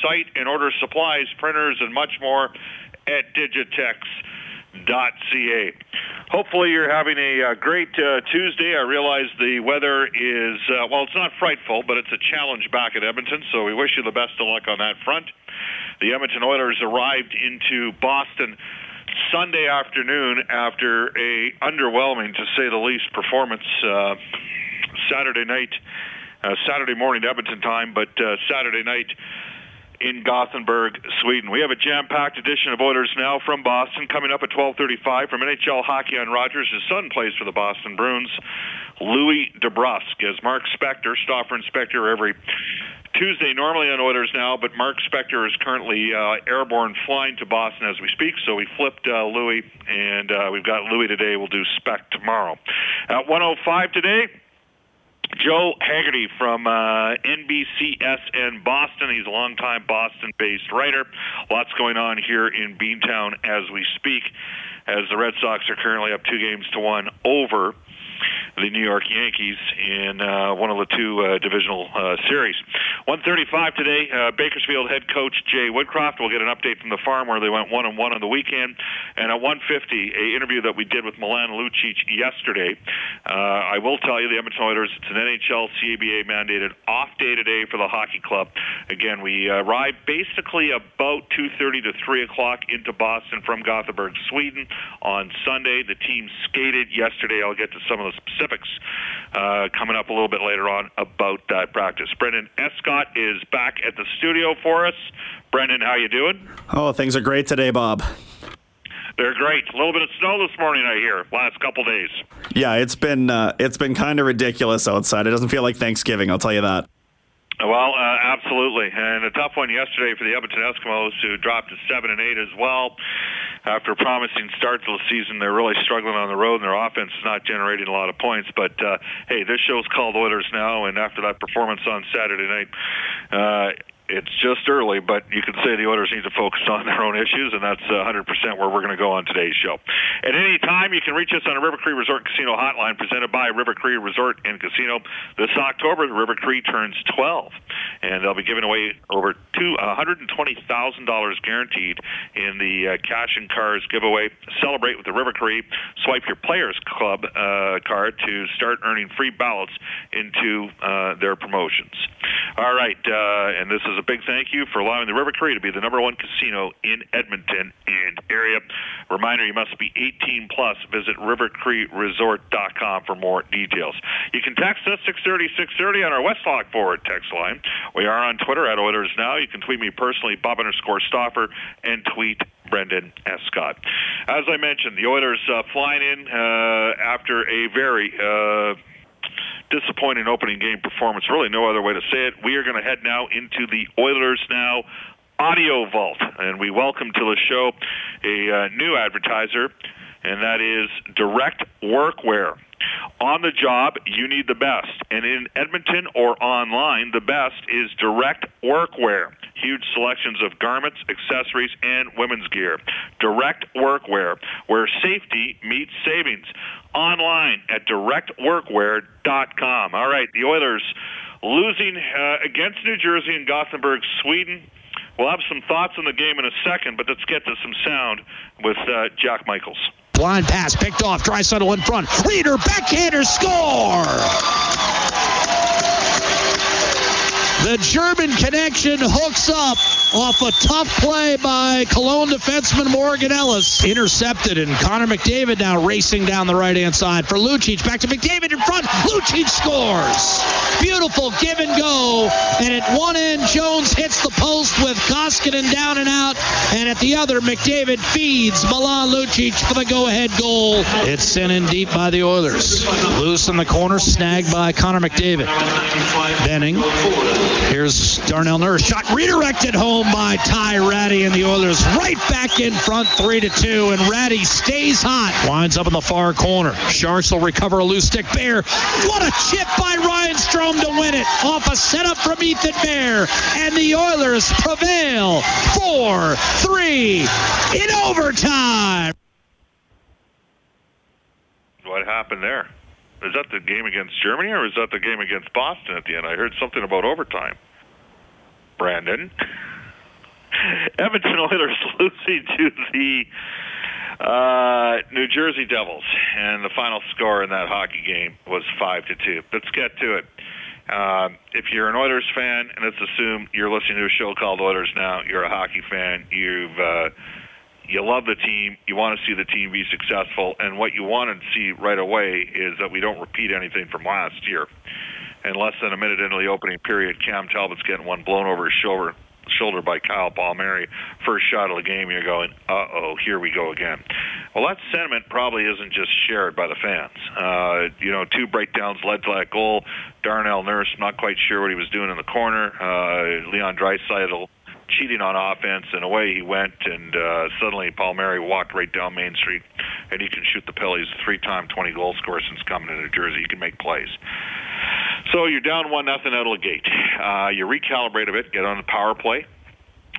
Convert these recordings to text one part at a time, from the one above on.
CHED. supplies, printers, and much more at digitex.ca. Hopefully, you're having a, uh, great uh, Tuesday. I realize the weather is, uh, well, it's not frightful, but it's a challenge back at Edmonton, so we wish you the best of luck on that front. The Edmonton Oilers arrived into Boston Sunday afternoon after a underwhelming, to say the least, performance uh, Saturday night, uh, Saturday morning Edmonton time, but uh, Saturday night in Gothenburg, Sweden. We have a jam-packed edition of Oilers Now from Boston coming up at 12:35 from NHL Hockey on Rogers. His son plays for the Boston Bruins, Louie DeBrusk, as Mark Spector, Stauffer and Spector every Tuesday normally on Oilers Now, but Mark Spector is currently uh, airborne flying to Boston as we speak, so we flipped uh, Louie, and uh, we've got Louie today. We'll do Spec tomorrow. At 105 today, Joe Haggerty from uh, NBCSN Boston. He's a longtime Boston-based writer. Lots going on here in Beantown as we speak, as the Red Sox are currently up two games to one over the New York Yankees in uh, one of the two uh, divisional uh, series. 135 today, uh, Bakersfield head coach Jay Woodcroft will get an update from the farm where they went one and one on the weekend. And at 150, a interview that we did with Milan Lucic yesterday. Uh, I will tell you, the Edmonton Oilers, it's an NHL CBA mandated off day today for the hockey club. Again, we uh, arrived basically about 2:30 to 3 o'clock into Boston from Gothenburg, Sweden on Sunday. The team skated yesterday. I'll get to some of the specifics uh, coming up a little bit later on about that practice. Brendan Escott is back at the studio for us. Brendan, how you doing? Oh, things are great today, Bob. They're great. A little bit of snow this morning, I hear. Last couple days. Yeah, it's been uh, it's been kind of ridiculous outside. It doesn't feel like Thanksgiving. I'll tell you that. Well, uh, absolutely, and a tough one yesterday for the Edmonton Eskimos, who dropped to seven and eight as well. After a promising start to the season, they're really struggling on the road, and their offense is not generating a lot of points. But uh, hey, this show's called Oilers now, and after that performance on Saturday night, uh, it's just early, but you can say the Oilers need to focus on their own issues, and that's 100% where we're going to go on today's show. At any time, you can reach us on a River Cree Resort Casino hotline presented by River Cree Resort and Casino. This October, the River Cree turns 12, and they'll be giving away over two, $120,000 guaranteed in the uh, Cash and Cars giveaway. Celebrate with the River Cree. Swipe your Players Club uh, card to start earning free ballots into uh, their promotions. All right, uh, and this is a big thank you for allowing the River Cree to be the number one casino in Edmonton and area. Reminder, you must be 18 plus. Visit rivercreeresort.com for more details. You can text us 630 630 on our Westlock Ford text line. We are on Twitter at Oilers Now. You can tweet me personally, Bob underscore Stauffer, and tweet Brendan Escott. As I mentioned, the Oilers uh, flying in uh, after a very uh, disappointing opening game performance. Really, no other way to say it. We are going to head now into the Oilers now audio vault, and we welcome to the show a uh, new advertiser, and that is Direct Workwear. On the job, you need the best. And in Edmonton or online, the best is Direct Workwear. Huge selections of garments, accessories, and women's gear. Direct Workwear, where safety meets savings. Online at directworkwear.com. All right, the Oilers losing uh, against New Jersey and Gothenburg, Sweden. We'll have some thoughts on the game in a second, but let's get to some sound with uh, Jack Michaels. Blind pass picked off. Draisaitl in front. Rieder backhander score. The German connection hooks up off a tough play by Cologne defenseman Morgan Ellis. Intercepted, and Connor McDavid now racing down the right hand side for Lucic. Back to McDavid in front. Lucic scores. Beautiful give and go. And at one end, Jones hits the post with Koskinen down and out. And at the other, McDavid feeds Milan Lucic for the go ahead goal. It's sent in deep by the Oilers. Loose in the corner, snagged by Connor McDavid. Benning. Here's Darnell Nurse. Shot redirected home by Ty Rattie and the Oilers right back in front, three to two. And Rattie stays hot. Winds up in the far corner. Sharks will recover a loose stick. Bear. What a chip by Ryan Strome to win it off a setup from Ethan Bear. And the Oilers prevail 4 3 in overtime. What happened there? Is that the game against Germany or is that the game against Boston at the end? I heard something about overtime. Brandon. Edmonton Oilers losing to the uh, New Jersey Devils, and the final score in that hockey game was five to two. Let's get to it. Uh, if you're an Oilers fan, and let's assume you're listening to a show called Oilers Now, you're a hockey fan. You've uh, you love the team, you want to see the team be successful, and what you want to see right away is that we don't repeat anything from last year. And less than a minute into the opening period, Cam Talbot's getting one blown over his shoulder shoulder by Kyle Palmieri. First shot of the game, you're going, uh-oh, here we go again. Well, that sentiment probably isn't just shared by the fans. Uh, you know, two breakdowns led to that goal. Darnell Nurse, not quite sure what he was doing in the corner. Uh, Leon Draisaitl cheating on offense, and away he went. And uh, suddenly, Palmieri walked right down Main Street, and he can shoot the a three-time 20-goal scorer since coming to New Jersey. He can make plays. So you're down one nothing out of the gate. Uh, you recalibrate a bit, get on the power play,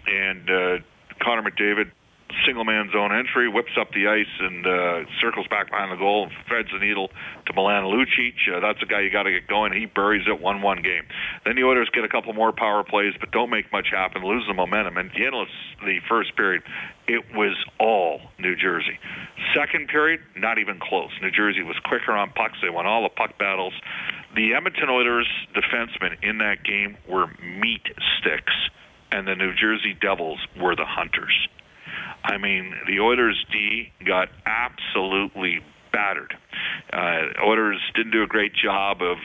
and uh, Connor McDavid single man zone entry, whips up the ice and uh, circles back behind the goal and threads the needle to Milan Lucic. Uh, that's a guy you got to get going. He buries it 1-1 game. Then the Oilers get a couple more power plays, but don't make much happen, lose the momentum. And the end of the first period, it was all New Jersey. Second period, not even close. New Jersey was quicker on pucks. They won all the puck battles. The Edmonton Oilers defensemen in that game were meat sticks, and the New Jersey Devils were the hunters. I mean, the Oilers D got absolutely battered. Uh, Oilers didn't do a great job of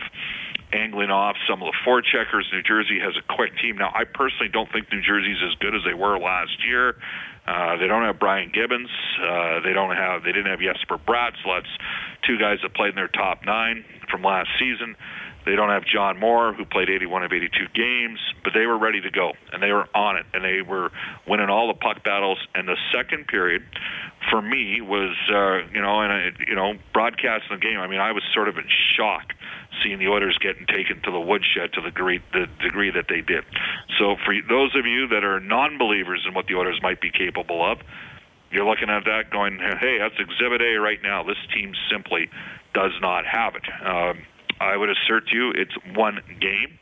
angling off some of the forecheckers. New Jersey has a quick team. Now, I personally don't think New Jersey's as good as they were last year. Uh, they don't have Brian Gibbons. Uh, they don't have. They didn't have Jesper that's two guys that played in their top nine from last season. They don't have John Moore, who played 81 of 82 games, but they were ready to go, and they were on it, and they were winning all the puck battles. And the second period, for me, was uh, you know, and I, you know, broadcasting the game. I mean, I was sort of in shock seeing the Oilers getting taken to the woodshed to the degree, the degree that they did. So, for those of you that are non-believers in what the Oilers might be capable of, you're looking at that going, hey, that's Exhibit A right now. This team simply does not have it. Um, I would assert to you it's one game.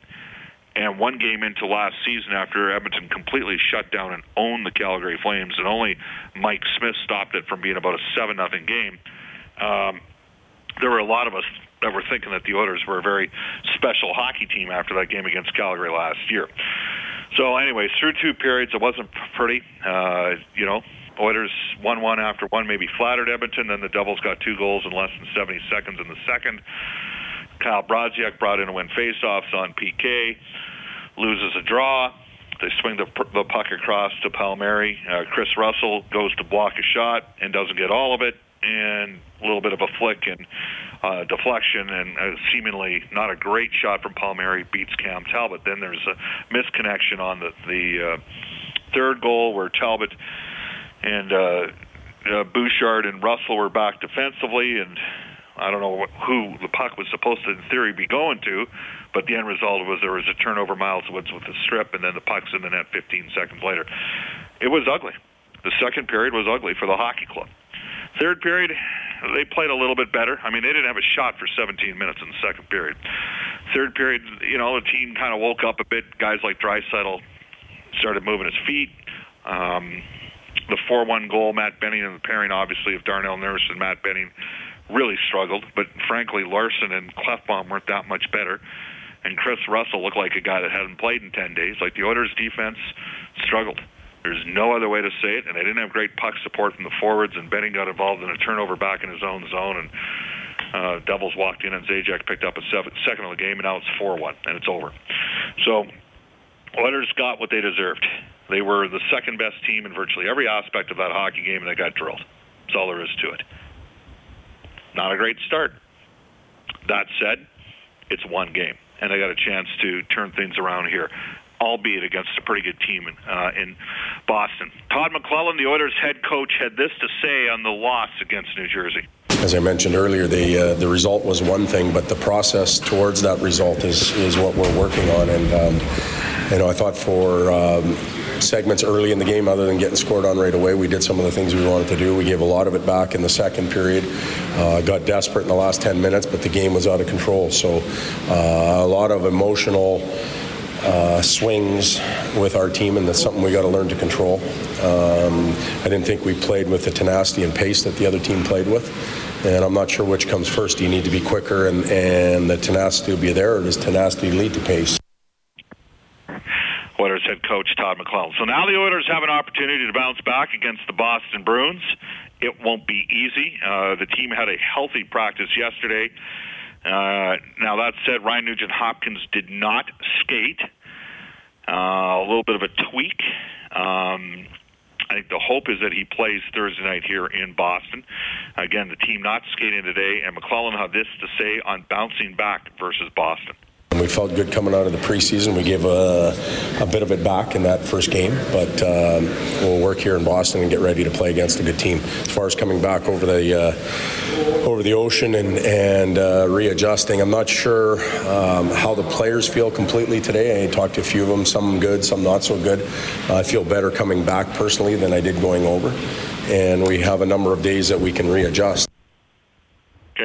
And one game into last season after Edmonton completely shut down and owned the Calgary Flames, and only Mike Smith stopped it from being about a 7 nothing game. Um, there were a lot of us that were thinking that the Oilers were a very special hockey team after that game against Calgary last year. So, anyways, through two periods, it wasn't pretty. Uh, you know, Oilers won one after one, maybe flattered Edmonton. Then the Devils got two goals in less than 70 seconds in the second. Kyle Brodziak brought in to win faceoffs on PK, loses a draw. They swing the, the puck across to Palmieri. Uh, Chris Russell goes to block a shot and doesn't get all of it, and a little bit of a flick and uh, deflection, and uh, seemingly not a great shot from Palmieri beats Cam Talbot. Then there's a misconnection on the the uh, third goal where Talbot and uh, uh, Bouchard and Russell were back defensively, and I don't know who the puck was supposed to, in theory, be going to, but the end result was there was a turnover Miles Woods with a strip, and then the puck's in the net 15 seconds later. It was ugly. The second period was ugly for the hockey club. Third period, they played a little bit better. I mean, they didn't have a shot for 17 minutes in the second period. Third period, you know, the team kind of woke up a bit. Guys like Draisaitl started moving his feet. Um, the 4-1 goal, Matt Benning and the pairing, obviously, of Darnell Nurse and Matt Benning really struggled. But frankly, Larsson and Klefbom weren't that much better. And Chris Russell looked like a guy that hadn't played in 10 days. Like the Oilers' defense struggled. There's no other way to say it. And they didn't have great puck support from the forwards. And Benning got involved in a turnover back in his own zone. And uh, Devils walked in, and Zajac picked up a seven, second of the game, and now it's 4-1, and it's over. So Oilers got what they deserved. They were the second best team in virtually every aspect of that hockey game, and they got drilled. That's all there is to it. Not a great start. That said, it's one game, and they got a chance to turn things around here, albeit against a pretty good team in, uh, in Boston. Todd McLellan, the Oilers head coach, had this to say on the loss against New Jersey. As I mentioned earlier, the uh, the result was one thing, but the process towards that result is is what we're working on. And um, you know, I thought for um, segments early in the game, other than getting scored on right away. We did some of the things we wanted to do. We gave a lot of it back in the second period. Uh, got desperate in the last 10 minutes, but the game was out of control. So uh, a lot of emotional. Uh, swings with our team, and that's something we got to learn to control. Um, I didn't think we played with the tenacity and pace that the other team played with, and I'm not sure which comes first. Do you need to be quicker and, and the tenacity will be there, or does tenacity lead to pace? Oilers head coach Todd McLellan. So now the Oilers have an opportunity to bounce back against the Boston Bruins. It won't be easy. Uh, the team had a healthy practice yesterday. Uh, now that said, Ryan Nugent Hopkins did not skate. Uh, a little bit of a tweak. Um, I think the hope is that he plays Thursday night here in Boston. Again, the team not skating today, and McLellan had this to say on bouncing back versus Boston. We felt good coming out of the preseason. We gave a, a bit of it back in that first game, but um, we'll work here in Boston and get ready to play against a good team. As far as coming back over the uh, over the ocean and and uh, readjusting, I'm not sure um, how the players feel completely today. I talked to a few of them, some good, some not so good. Uh, I feel better coming back personally than I did going over, and we have a number of days that we can readjust.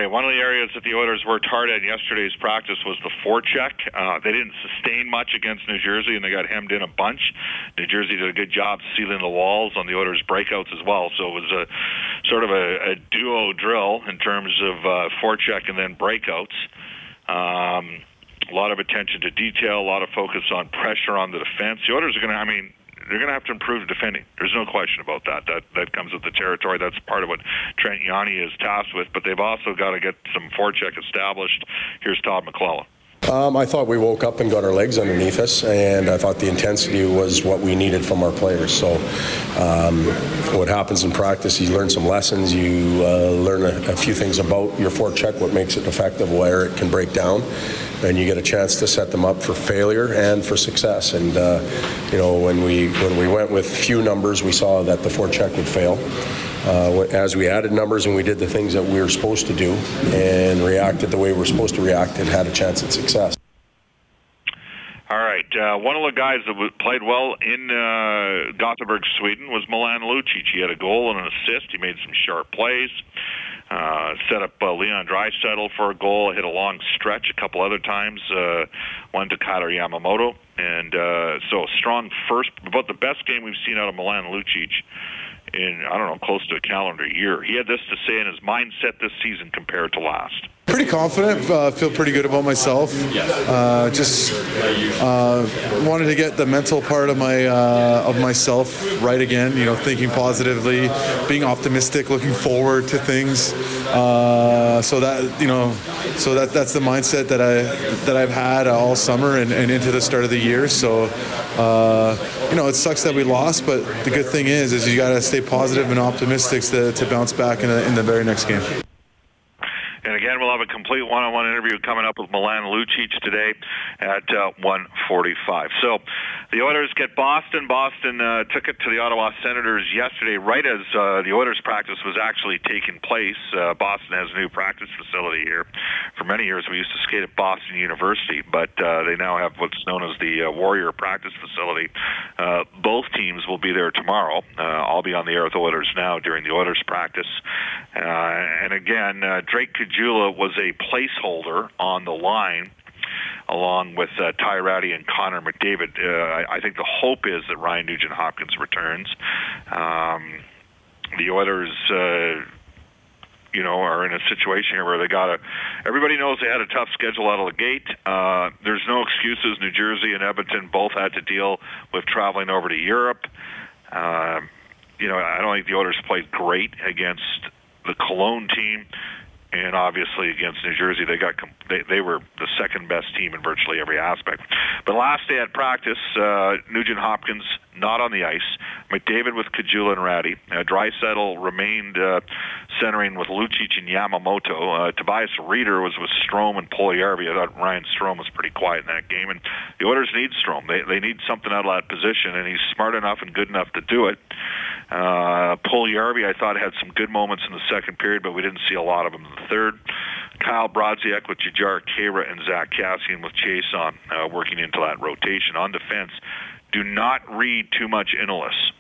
One of the areas that the Oilers worked hard at yesterday's practice was the forecheck. Uh, they didn't sustain much against New Jersey, and they got hemmed in a bunch. New Jersey did a good job sealing the walls on the Oilers' breakouts as well. So it was a sort of a, a duo drill in terms of uh, forecheck and then breakouts. Um, a lot of attention to detail, a lot of focus on pressure on the defense. The Oilers are going to, I mean, they're going to have to improve defending. There's no question about that. That that comes with the territory. That's part of what Trent Yawney is tasked with. But they've also got to get some forecheck established. Here's Todd McLellan. Um, I thought we woke up and got our legs underneath us, and I thought the intensity was what we needed from our players. So, um, what happens in practice, you learn some lessons, you uh, learn a, a, few things about your forecheck, what makes it effective, where it can break down, and you get a chance to set them up for failure and for success. And uh, you know, when we when we went with few numbers, we saw that the forecheck would fail. Uh, as we added numbers and we did the things that we were supposed to do and reacted the way we are supposed to react it had a chance at success. All right. Uh, one of the guys that played well in uh, Gothenburg, Sweden, was Milan Lucic. He had a goal and an assist. He made some sharp plays. Uh, set up uh, Leon Draisaitl for a goal. Hit a long stretch a couple other times. Uh, one to Kailer Yamamoto, and uh, so a strong first. About the best game we've seen out of Milan Lucic in I don't know close to a calendar year. He had this to say in his mindset this season compared to last. Pretty confident. Uh, feel pretty good about myself. Uh, just uh, wanted to get the mental part of my uh, of myself right again. You know, thinking positively, being optimistic, looking forward to things. Uh, so that you know, so that that's the mindset that I that I've had all summer and, and into the start of the year. So uh, you know, it sucks that we lost, but the good thing is, is you got to stay positive and optimistic to, to bounce back in, the in the very next game. And again, we'll have a complete one-on-one interview coming up with Milan Lucic today at uh, 1:45. So, the Oilers get Boston. Boston uh, took it to the Ottawa Senators yesterday, right as uh, the Oilers practice was actually taking place. Uh, Boston has a new practice facility here. For many years, we used to skate at Boston University, but uh, they now have what's known as the uh, Warrior Practice Facility. Uh, both teams will be there tomorrow. Uh, I'll be on the air with Oilers now during the Oilers practice. Uh, and again, uh, Drake Caggiula was a placeholder on the line along with uh, Ty Rattie and Connor McDavid. Uh, I, I think the hope is that Ryan Nugent Hopkins returns. Um, the Oilers, uh, you know, are in a situation here where they got to. Everybody knows they had a tough schedule out of the gate. Uh, there's no excuses. New Jersey and Edmonton both had to deal with traveling over to Europe. Uh, you know, I don't think the Oilers played great against the Cologne team and obviously against New Jersey, they got they, they were the second best team in virtually every aspect. But last day at practice, uh, Nugent Hopkins not on the ice. McDavid with Caggiula and Rattie. Uh, Draisaitl remained uh, centering with Lucic and Yamamoto. Uh, Tobias Rieder was with Strome and Puljujarvi. I thought Ryan Strome was pretty quiet in that game, and the Oilers need Strome. They they need something out of that position, and he's smart enough and good enough to do it. Uh, Puljujarvi, I thought had some good moments in the second period, but we didn't see a lot of them in the third. Kyle Brodziak with Jujhar Khaira and Zack Kassian with Chiasson uh, working into that rotation. On defense, do not read too much into us.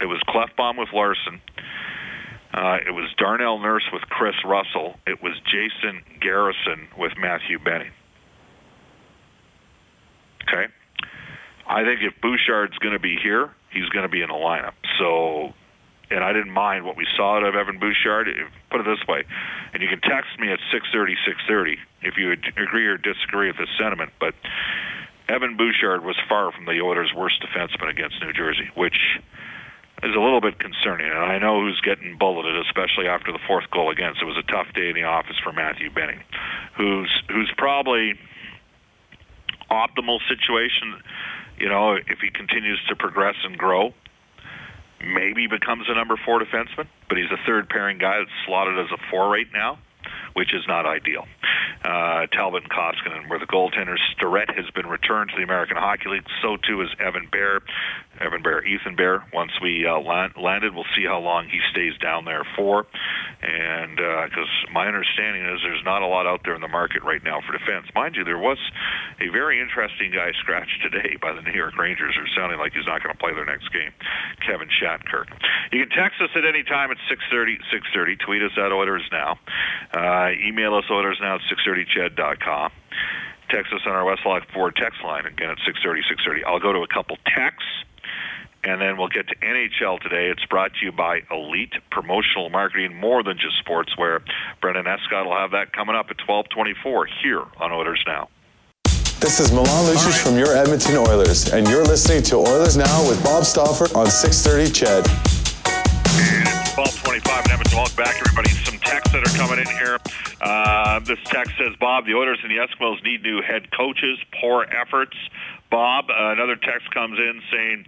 It was Klefbom with Larsson. Uh, it was Darnell Nurse with Chris Russell. It was Jason Garrison with Matthew Benning. Okay. I think if Bouchard's going to be here, he's going to be in the lineup. So, and I didn't mind what we saw out of Evan Bouchard. Put it this way, and you can text me at 6:30, 6:30 if you agree or disagree with this sentiment. But Evan Bouchard was far from the Oilers' worst defenseman against New Jersey, which is a little bit concerning. And I know who's getting bulleted, especially after the fourth goal against. It was a tough day in the office for Matthew Benning, who's who's probably optimal situation. You know, if he continues to progress and grow, maybe becomes a number four defenseman. But he's a third pairing guy that's slotted as a four right now which is not ideal. Uh, Talbot and Koskinen were the goaltenders. Starrett has been returned to the American Hockey League. So too is Evan Bear. Evan Bear, Ethan Bear. Once we uh, land, landed, we'll see how long he stays down there for. And because uh, my understanding is there's not a lot out there in the market right now for defense. Mind you, there was a very interesting guy scratched today by the New York Rangers, who's sounding like he's not going to play their next game. Kevin Shattenkirk. You can text us at any time at 6:30. 6:30. Tweet us at Oilers Now. Uh, Uh, email us Oilers Now at 630ched.com. Text us on our Westlock Ford text line again at 630 630. I'll go to a couple texts and then we'll get to NHL today. It's brought to you by Elite Promotional Marketing, more than just sportswear. Brendan Escott will have that coming up at 1224 here on Oilers Now. This is Milan Lucic right. from your Edmonton Oilers, and you're listening to Oilers Now with Bob Stauffer on 630 CHED. And it's 1225 in Edmonton. Welcome back, everybody. Some texts that are coming in here. Uh, this text says, Bob, the Oilers and the Eskimos need new head coaches, poor efforts. Bob, uh, another text comes in saying,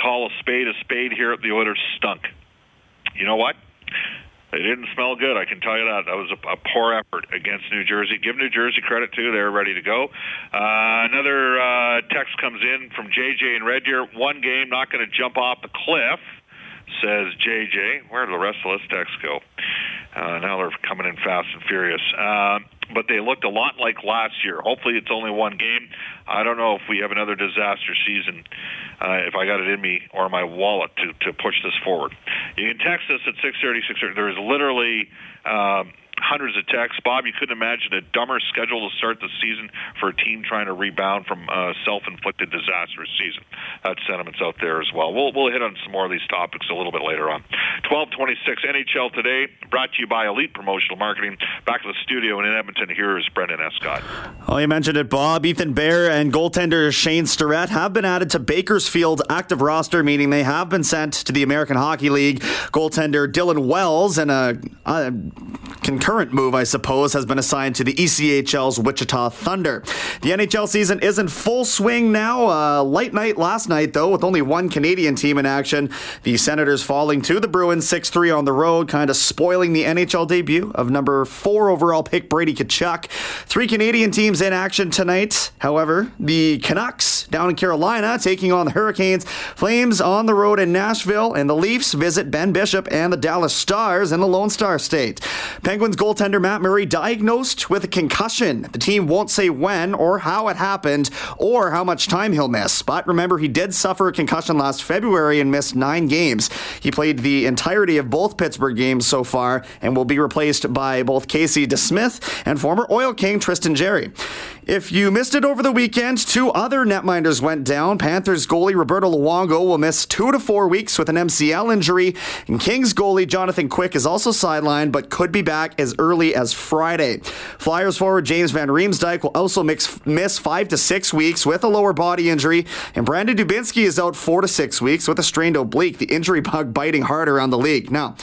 call a spade a spade here. at The Oilers stunk. You know what? They didn't smell good. I can tell you that. That was a, a poor effort against New Jersey. Give New Jersey credit too; they're ready to go. Uh, another uh, text comes in from JJ and Red Deer. One game, not going to jump off the cliff, says JJ. Where did the rest of this text go? Uh, now they're coming in fast and furious. Uh, but they looked a lot like last year. Hopefully, it's only one game. I don't know if we have another disaster season. Uh, if I got it in me or my wallet to to push this forward, you can text us at six thirty six thirty. There is literally. Um, hundreds of texts. Bob, you couldn't imagine a dumber schedule to start the season for a team trying to rebound from a self-inflicted disastrous season. That sentiment's out there as well. We'll we'll hit on some more of these topics a little bit later on. 1226 NHL today, brought to you by Elite Promotional Marketing. Back to the studio in Edmonton. Here is Brendan Escott. Oh, you mentioned it, Bob. Ethan Bear and goaltender Shane Starrett have been added to Bakersfield active roster, meaning they have been sent to the American Hockey League. Goaltender Dylan Wells and a, a concurrent move, I suppose, has been assigned to the ECHL's Wichita Thunder. The NHL season is in full swing now. Uh, light night last night, though, with only one Canadian team in action. The Senators falling to the Bruins 6 3 on the road, kind of spoiling the NHL debut of number four overall pick Brady Tkachuk. Three Canadian teams in action tonight. However, the Canucks down in Carolina taking on the Hurricanes, Flames on the road in Nashville, and the Leafs visit Ben Bishop and the Dallas Stars in the Lone Star State. Penguins goaltender Matt Murray diagnosed with a concussion. The team won't say when or how it happened or how much time he'll miss. But remember, he did suffer a concussion last February and missed nine games. He played the entirety of both Pittsburgh games so far and will be replaced by both Casey DeSmith and former Oil King Tristan Jarry. If you missed it over the weekend, two other netminders went down. Panthers goalie Roberto Luongo will miss two to four weeks with an MCL injury, and Kings goalie Jonathan Quick is also sidelined but could be back as early as Friday. Flyers forward James Van Riemsdyk will also mix, miss five to six weeks with a lower body injury, and Brandon Dubinsky is out four to six weeks with a strained oblique, the injury bug biting hard around the league. Now,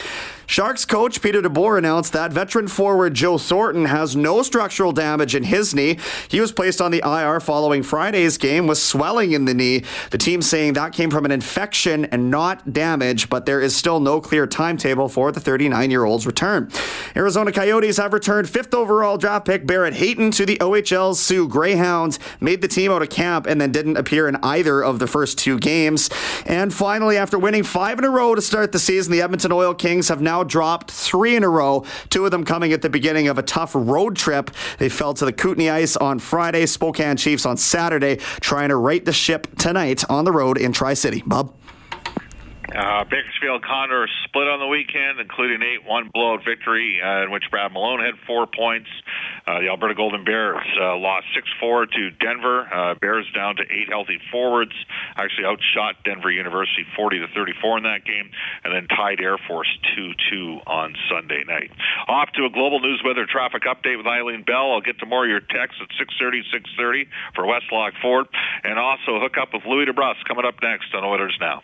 Sharks coach Peter DeBoer announced that veteran forward Joe Thornton has no structural damage in his knee. He was placed on the IR following Friday's game with swelling in the knee. The team saying that came from an infection and not damage, but there is still no clear timetable for the 39 year old's return. Arizona Coyotes have returned fifth overall draft pick Barrett Hayton to the OHL's Soo Greyhounds, made the team out of camp, and then didn't appear in either of the first two games. And finally, after winning five in a row to start the season, the Edmonton Oil Kings have now dropped three in a row, two of them coming at the beginning of a tough road trip. They fell to the Kootenay Ice on Friday, Spokane Chiefs on Saturday, trying to right the ship tonight on the road in Tri City. Bob? Uh, Bakersfield Condors split on the weekend, including 8-1 blowout victory uh, in which Brad Malone had four points. Uh, the Alberta Golden Bears uh, lost 6-4 to Denver. Uh, Bears down to eight healthy forwards. Actually outshot Denver University 40 to 34 in that game, and then tied Air Force 2-2 on Sunday night. Off to a global news weather traffic update with Eileen Bell. I'll get to more of your texts at 6:30, 6:30 for Westlock Ford, and also hook up with Louie DeBrusk coming up next on Oilers Now.